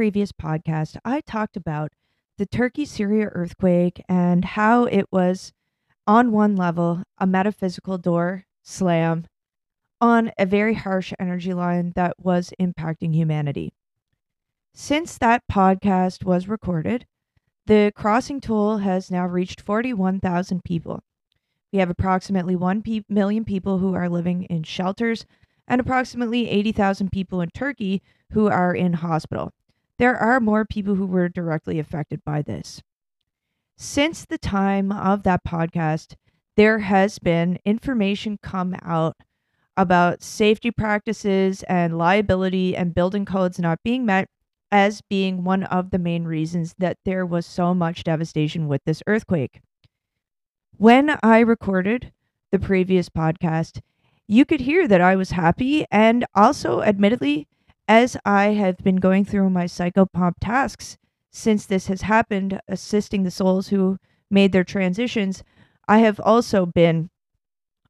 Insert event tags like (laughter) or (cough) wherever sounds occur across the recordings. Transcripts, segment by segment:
Previous podcast, I talked about the Turkey Syria earthquake and how it was, on one level, a metaphysical door slam on a very harsh energy line that was impacting humanity. Since that podcast was recorded, the crossing toll has now reached 41,000 people. We have approximately 1 pe- million people who are living in shelters and approximately 80,000 people in Turkey who are in hospital. There are more people who were directly affected by this. Since the time of that podcast, there has been information come out about safety practices and liability and building codes not being met as being one of the main reasons that there was so much devastation with this earthquake. When I recorded the previous podcast, you could hear that I was happy and also, admittedly, as I have been going through my psychopomp tasks since this has happened, assisting the souls who made their transitions, I have also been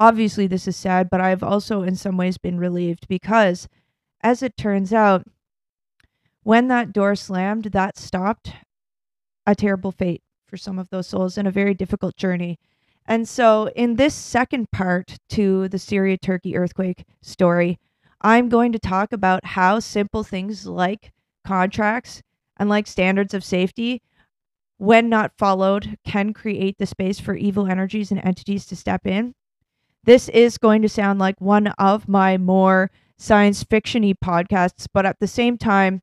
obviously this is sad, but I've also in some ways been relieved because as it turns out, when that door slammed, that stopped a terrible fate for some of those souls and a very difficult journey. And so, in this second part to the Syria Turkey earthquake story, I'm going to talk about how simple things like contracts and like standards of safety, when not followed, can create the space for evil energies and entities to step in. This is going to sound like one of my more science fictiony podcasts, but at the same time,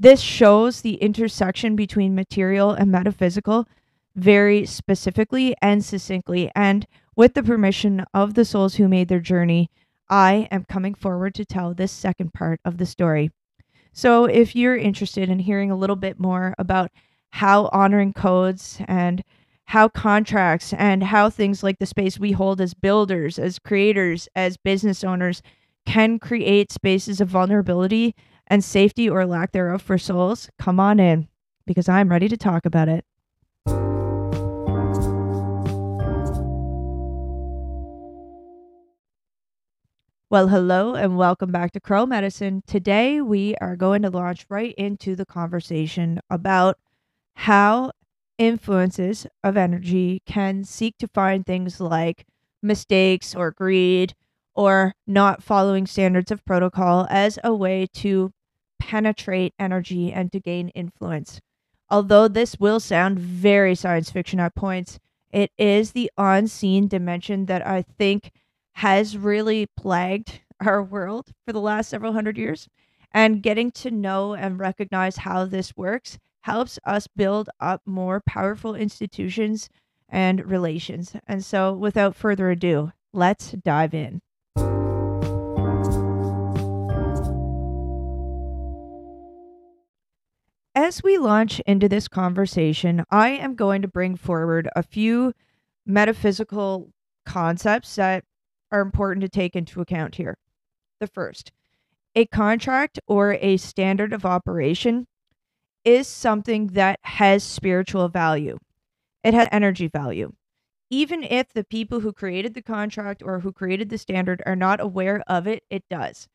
this shows the intersection between material and metaphysical very specifically and succinctly. And with the permission of the souls who made their journey, I am coming forward to tell this second part of the story. So, if you're interested in hearing a little bit more about how honoring codes and how contracts and how things like the space we hold as builders, as creators, as business owners can create spaces of vulnerability and safety or lack thereof for souls, come on in because I'm ready to talk about it. Well, hello and welcome back to Crow Medicine. Today we are going to launch right into the conversation about how influences of energy can seek to find things like mistakes or greed or not following standards of protocol as a way to penetrate energy and to gain influence. Although this will sound very science fiction at points, it is the unseen dimension that I think has really plagued our world for the last several hundred years. And getting to know and recognize how this works helps us build up more powerful institutions and relations. And so, without further ado, let's dive in. As we launch into this conversation, I am going to bring forward a few metaphysical concepts that are important to take into account here. The first, a contract or a standard of operation is something that has spiritual value. It has energy value. Even if the people who created the contract or who created the standard are not aware of it, it does.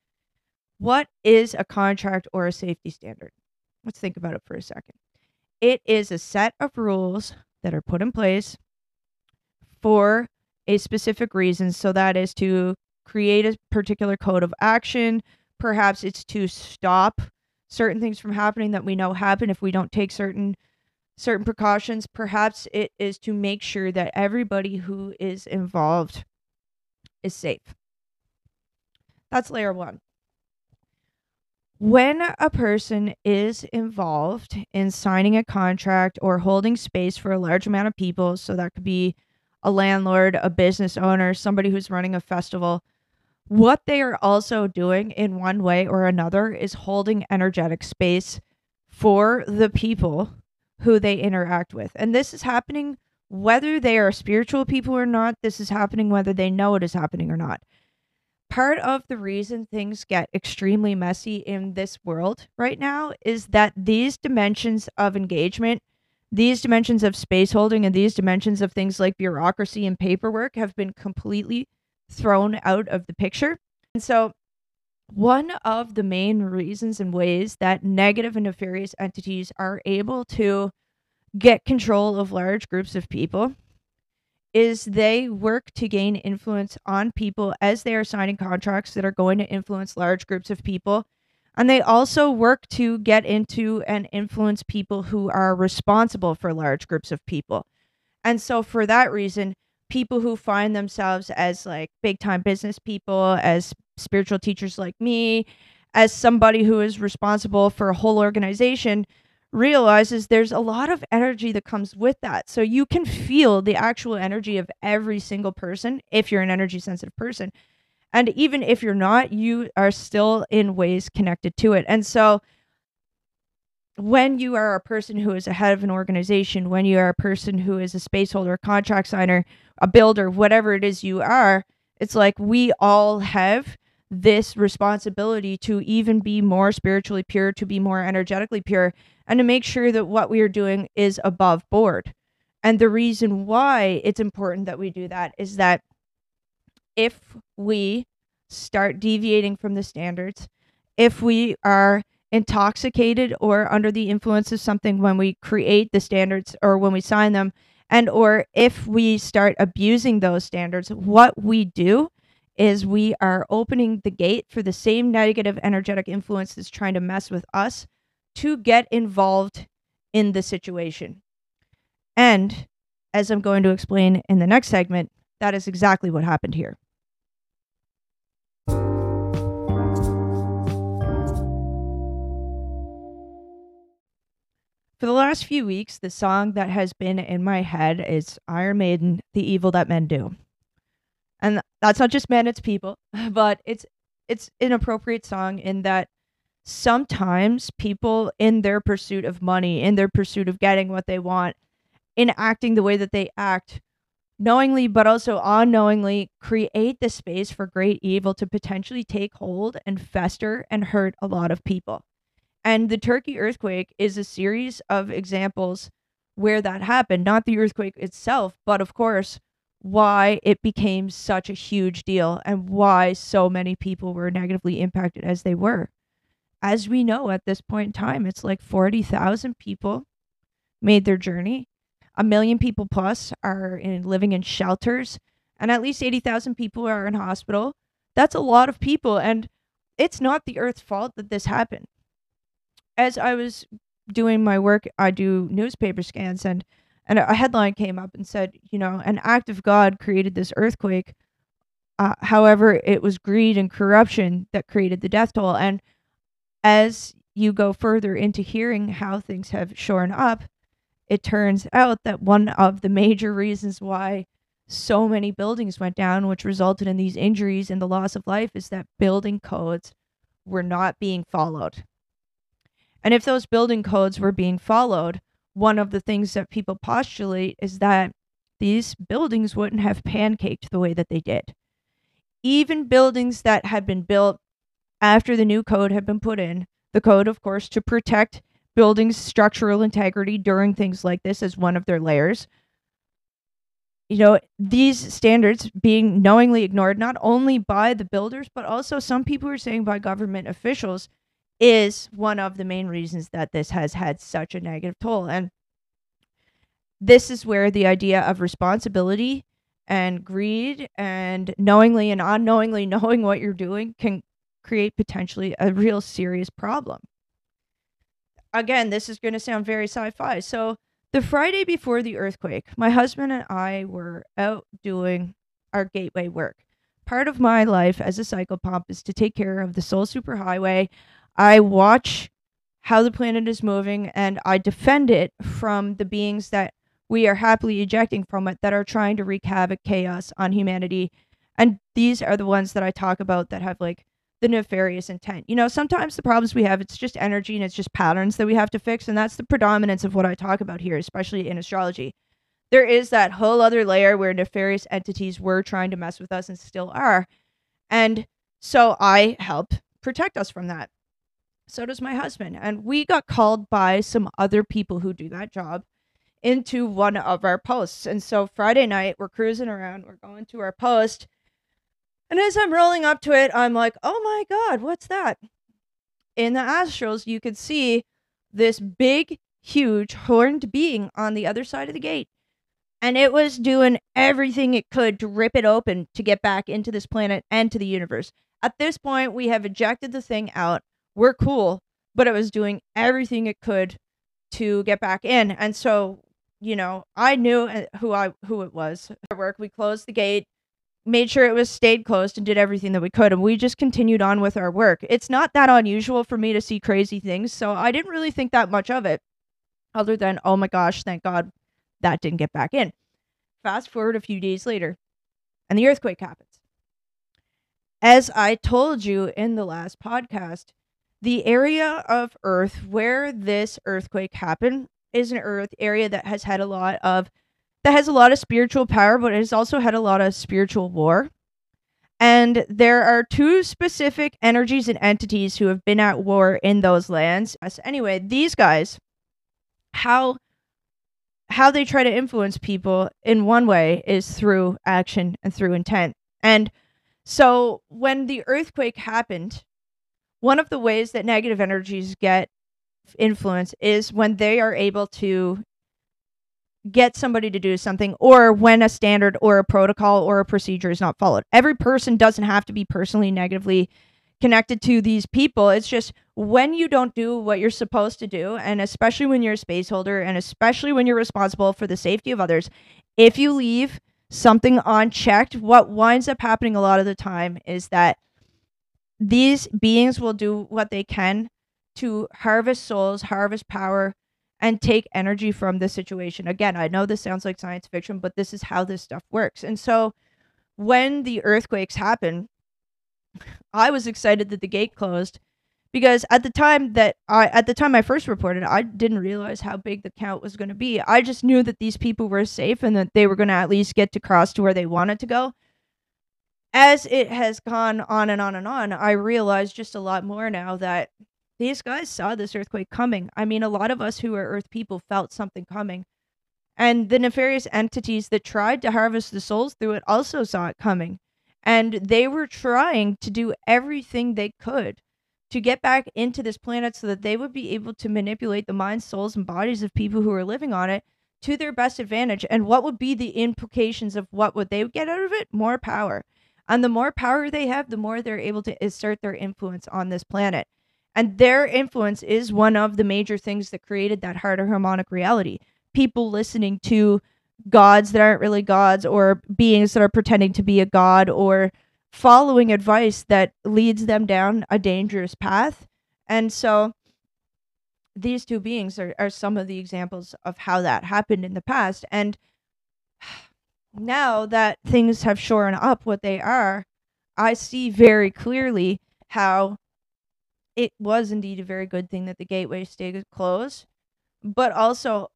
What is a contract or a safety standard? Let's think about it for a second. It is a set of rules that are put in place for a specific reason. So that is to create a particular code of action. Perhaps it's to stop certain things from happening that we know happen if we don't take certain certain precautions. Perhaps it is to make sure that everybody who is involved is safe. That's layer 1. When a person is involved in signing a contract or holding space for a large amount of people, so that could be a landlord, a business owner, somebody who's running a festival, what they are also doing in one way or another is holding energetic space for the people who they interact with. And this is happening whether they are spiritual people or not. This is happening whether they know it is happening or not. Part of the reason things get extremely messy in this world right now is that these dimensions of engagement these dimensions of space holding and these dimensions of things like bureaucracy and paperwork have been completely thrown out of the picture. And so one of the main reasons and ways that negative and nefarious entities are able to get control of large groups of people is they work to gain influence on people as they are signing contracts that are going to influence large groups of people. And they also work to get into and influence people who are responsible for large groups of people. And so, for that reason, people who find themselves as like big time business people, as spiritual teachers like me, as somebody who is responsible for a whole organization, realizes there's a lot of energy that comes with that. So you can feel the actual energy of every single person if you're an energy sensitive person. And even if you're not, you are still in ways connected to it. And so when you are a person who is a head of an organization, when you are a person who is a space holder, a contract signer, a builder, whatever it is you are, it's like we all have this responsibility to even be more spiritually pure, to be more energetically pure, and to make sure that what we are doing is above board. And the reason why it's important that we do that is that if we start deviating from the standards, if we are intoxicated or under the influence of something when we create the standards or when we sign them and or if we start abusing those standards what we do is we are opening the gate for the same negative energetic influence that's trying to mess with us to get involved in the situation. And as I'm going to explain in the next segment, that is exactly what happened here. For the last few weeks, the song that has been in my head is Iron Maiden, The Evil That Men Do. And that's not just men it's people (laughs) but it's it's an appropriate song in that sometimes people in their pursuit of money in their pursuit of getting what they want in acting the way that they act knowingly but also unknowingly create the space for great evil to potentially take hold and fester and hurt a lot of people and the turkey earthquake is a series of examples where that happened not the earthquake itself but of course why it became such a huge deal and why so many people were negatively impacted as they were. As we know at this point in time, it's like 40,000 people made their journey. A million people plus are in living in shelters and at least 80,000 people are in hospital. That's a lot of people and it's not the earth's fault that this happened. As I was doing my work, I do newspaper scans and and a headline came up and said, you know, an act of God created this earthquake. Uh, however, it was greed and corruption that created the death toll. And as you go further into hearing how things have shorn up, it turns out that one of the major reasons why so many buildings went down, which resulted in these injuries and the loss of life, is that building codes were not being followed. And if those building codes were being followed, one of the things that people postulate is that these buildings wouldn't have pancaked the way that they did. Even buildings that had been built after the new code had been put in, the code, of course, to protect buildings' structural integrity during things like this as one of their layers. You know, these standards being knowingly ignored not only by the builders, but also some people are saying by government officials is one of the main reasons that this has had such a negative toll. And this is where the idea of responsibility and greed and knowingly and unknowingly (laughs) knowing what you're doing can create potentially a real serious problem. Again, this is going to sound very sci fi. So, the Friday before the earthquake, my husband and I were out doing our gateway work. Part of my life as a psychopomp is to take care of the Soul Superhighway. I watch how the planet is moving and I defend it from the beings that we are happily ejecting from it that are trying to wreak havoc, chaos on humanity. And these are the ones that I talk about that have like the nefarious intent. You know, sometimes the problems we have, it's just energy and it's just patterns that we have to fix. And that's the predominance of what I talk about here, especially in astrology. There is that whole other layer where nefarious entities were trying to mess with us and still are. And so I help protect us from that. So does my husband. And we got called by some other people who do that job into one of our posts. And so Friday night, we're cruising around, we're going to our post. And as I'm rolling up to it, I'm like, oh my God, what's that? In the astrals, you could see this big, huge horned being on the other side of the gate. And it was doing everything it could to rip it open to get back into this planet and to the universe. At this point, we have ejected the thing out. We're cool, but it was doing everything it could to get back in. And so, you know, I knew uh, who I who it was. At work, we closed the gate, made sure it was stayed closed, and did everything that we could. And we just continued on with our work. It's not that unusual for me to see crazy things, so I didn't really think that much of it, other than oh my gosh, thank God that didn't get back in. Fast forward a few days later, and the earthquake happens. As I told you in the last podcast, the area of Earth where this earthquake happened is an Earth area that has had a lot of that has a lot of spiritual power, but it has also had a lot of spiritual war. And there are two specific energies and entities who have been at war in those lands. Anyway, these guys, how how they try to influence people in one way is through action and through intent. And so when the earthquake happened, one of the ways that negative energies get influence is when they are able to get somebody to do something or when a standard or a protocol or a procedure is not followed. Every person doesn't have to be personally negatively connected to these people. It's just when you don't do what you're supposed to do, and especially when you're a space holder, and especially when you're responsible for the safety of others, if you leave something unchecked, what winds up happening a lot of the time is that these beings will do what they can to harvest souls, harvest power, and take energy from the situation. Again, I know this sounds like science fiction, but this is how this stuff works. And so when the earthquakes happen, I was excited that the gate closed because at the time that I at the time I first reported, I didn't realize how big the count was going to be. I just knew that these people were safe and that they were going to at least get to cross to where they wanted to go as it has gone on and on and on, I realize just a lot more now that these guys saw this earthquake coming. I mean, a lot of us who are Earth people felt something coming. And the nefarious entities that tried to harvest the souls through it also saw it coming. And they were trying to do everything they could to get back into this planet so that they would be able to manipulate the minds, souls, and bodies of people who are living on it to their best advantage. And what would be the implications of what would they get out of it? More power. And the more power they have, the more they're able to assert their influence on this planet. And their influence is one of the major things that created that harder harmonic reality. People listening to gods that aren't really gods or beings that are pretending to be a god or following advice that leads them down a dangerous path. And so these two beings are, are some of the examples of how that happened in the past. And now that things have shored up what they are, I see very clearly how it was indeed a very good thing that the gateway stayed closed, but also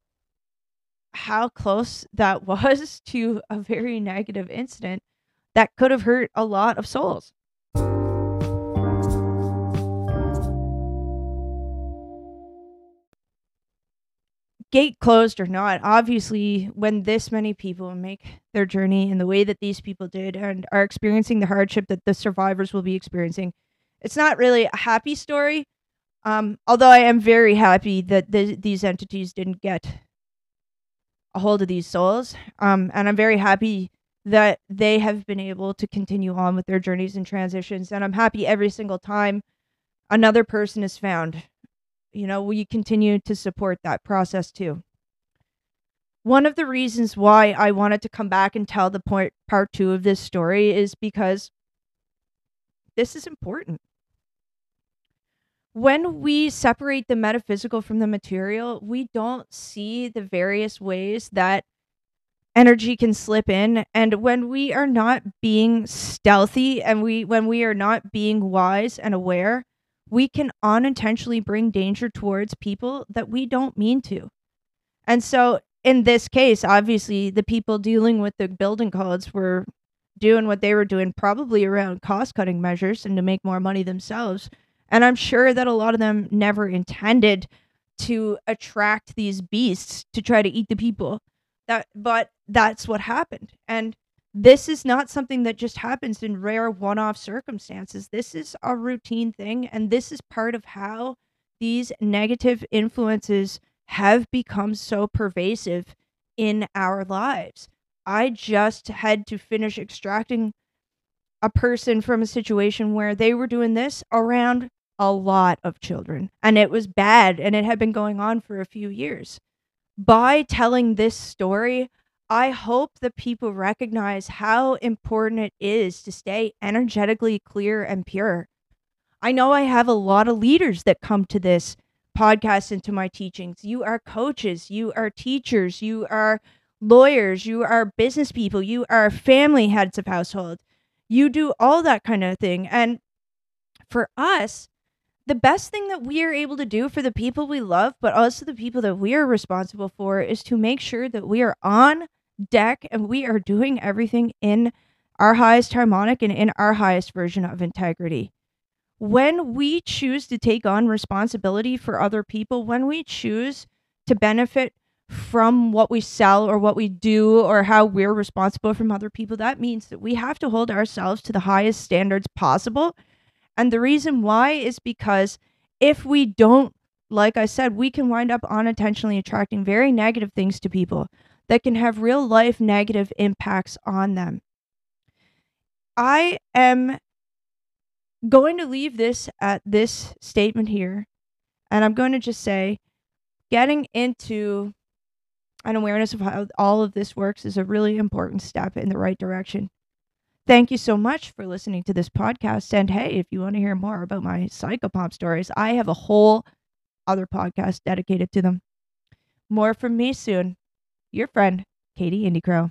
how close that (laughs) was to a very negative incident that could have hurt a lot of souls. Gate closed or not, obviously, when this many people make their journey in the way that these people did and are experiencing the hardship that the survivors will be experiencing, it's not really a happy story. Um, although I am very happy that the, these entities didn't get a hold of these souls. Um, and I'm very happy that they have been able to continue on with their journeys and transitions. And I'm happy every single time another person is found you know, we continue to support that process too. One of the reasons why I wanted to come back and tell the point part two of this story is because this is important. When we separate the metaphysical from the material, we don't see the various ways that energy can slip in and when we are not being stealthy and we when we are not being wise and aware we can unintentionally bring danger towards people that we don't mean to. And so in this case, obviously the people dealing with the building codes were doing what they were doing probably around cost cutting measures and to make more money themselves. And I'm sure that a lot of them never intended to attract these beasts to try to eat the people. That but that's what happened. And This is not something that just happens in rare one off circumstances. This is a routine thing, and this is part of how these negative influences have become so pervasive in our lives. I just had to finish extracting a person from a situation where they were doing this around a lot of children and it was bad and it had been going on for a few years. By telling this story, I hope that people recognize how important it is to stay energetically clear and pure. I know I have a lot of leaders that come to this podcast and to my teachings. You are coaches, you are teachers, you are lawyers, you are business people, you are family heads of household. You do all that kind of thing. And for us, the best thing that we are able to do for the people we love, but also the people that we are responsible for, is to make sure that we are on deck and we are doing everything in our highest harmonic and in our highest version of integrity. When we choose to take on responsibility for other people, when we choose to benefit from what we sell or what we do or how we're responsible from other people, that means that we have to hold ourselves to the highest standards possible. And the reason why is because if we don't, like I said, we can wind up unintentionally attracting very negative things to people that can have real life negative impacts on them. I am going to leave this at this statement here, and I'm going to just say getting into an awareness of how all of this works is a really important step in the right direction. Thank you so much for listening to this podcast. And hey, if you want to hear more about my psychopomp stories, I have a whole other podcast dedicated to them. More from me soon. Your friend, Katie Indy Crow.